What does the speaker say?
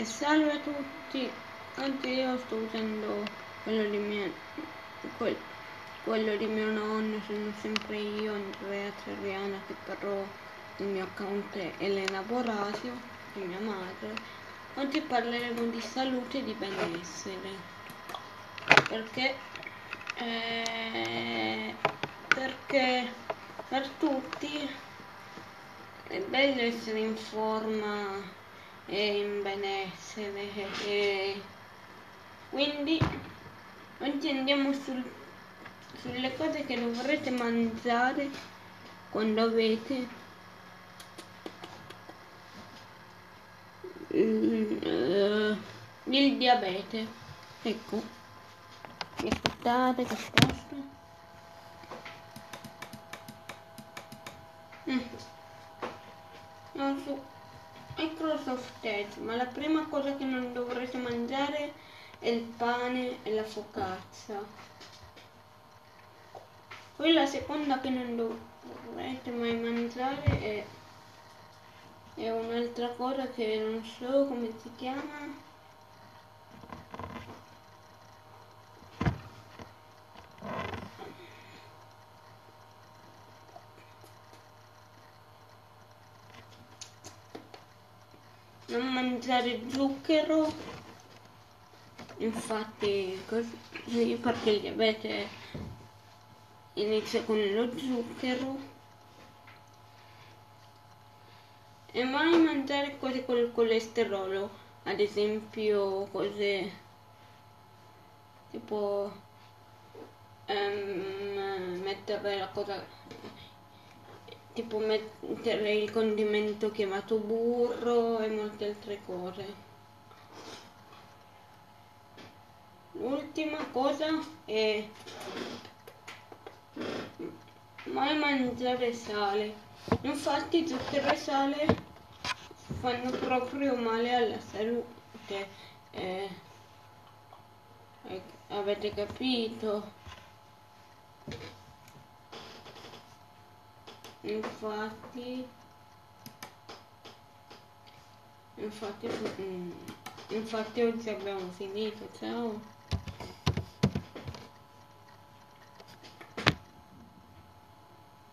E salve a tutti, oggi io sto usando quello di mio, quel, quello di mio nonno, sono sempre io, Andrea Cerriana, che però il mio account è Elena Borasio, di mia madre. Oggi parleremo di salute e di benessere, perché, eh, perché per tutti è bello essere in forma e in benessere e quindi oggi andiamo sul, sulle cose che dovrete mangiare quando avete uh, il diabete. Ecco. Aspettate che sposto mm. non so Edge, ma la prima cosa che non dovrete mangiare è il pane e la focaccia. Poi la seconda che non dovrete mai mangiare è, è un'altra cosa che non so come si chiama. Non mangiare zucchero. Infatti così perché il diabete inizia con lo zucchero. E mai mangiare cose col colesterolo ad esempio cose tipo um, mettere la cosa tipo mettere il condimento chiamato burro e molte altre cose. L'ultima cosa è mai mangiare sale. Infatti zucchero e sale fanno proprio male alla salute. Eh, avete capito? Infatti infatti infatti oggi abbiamo finito ciao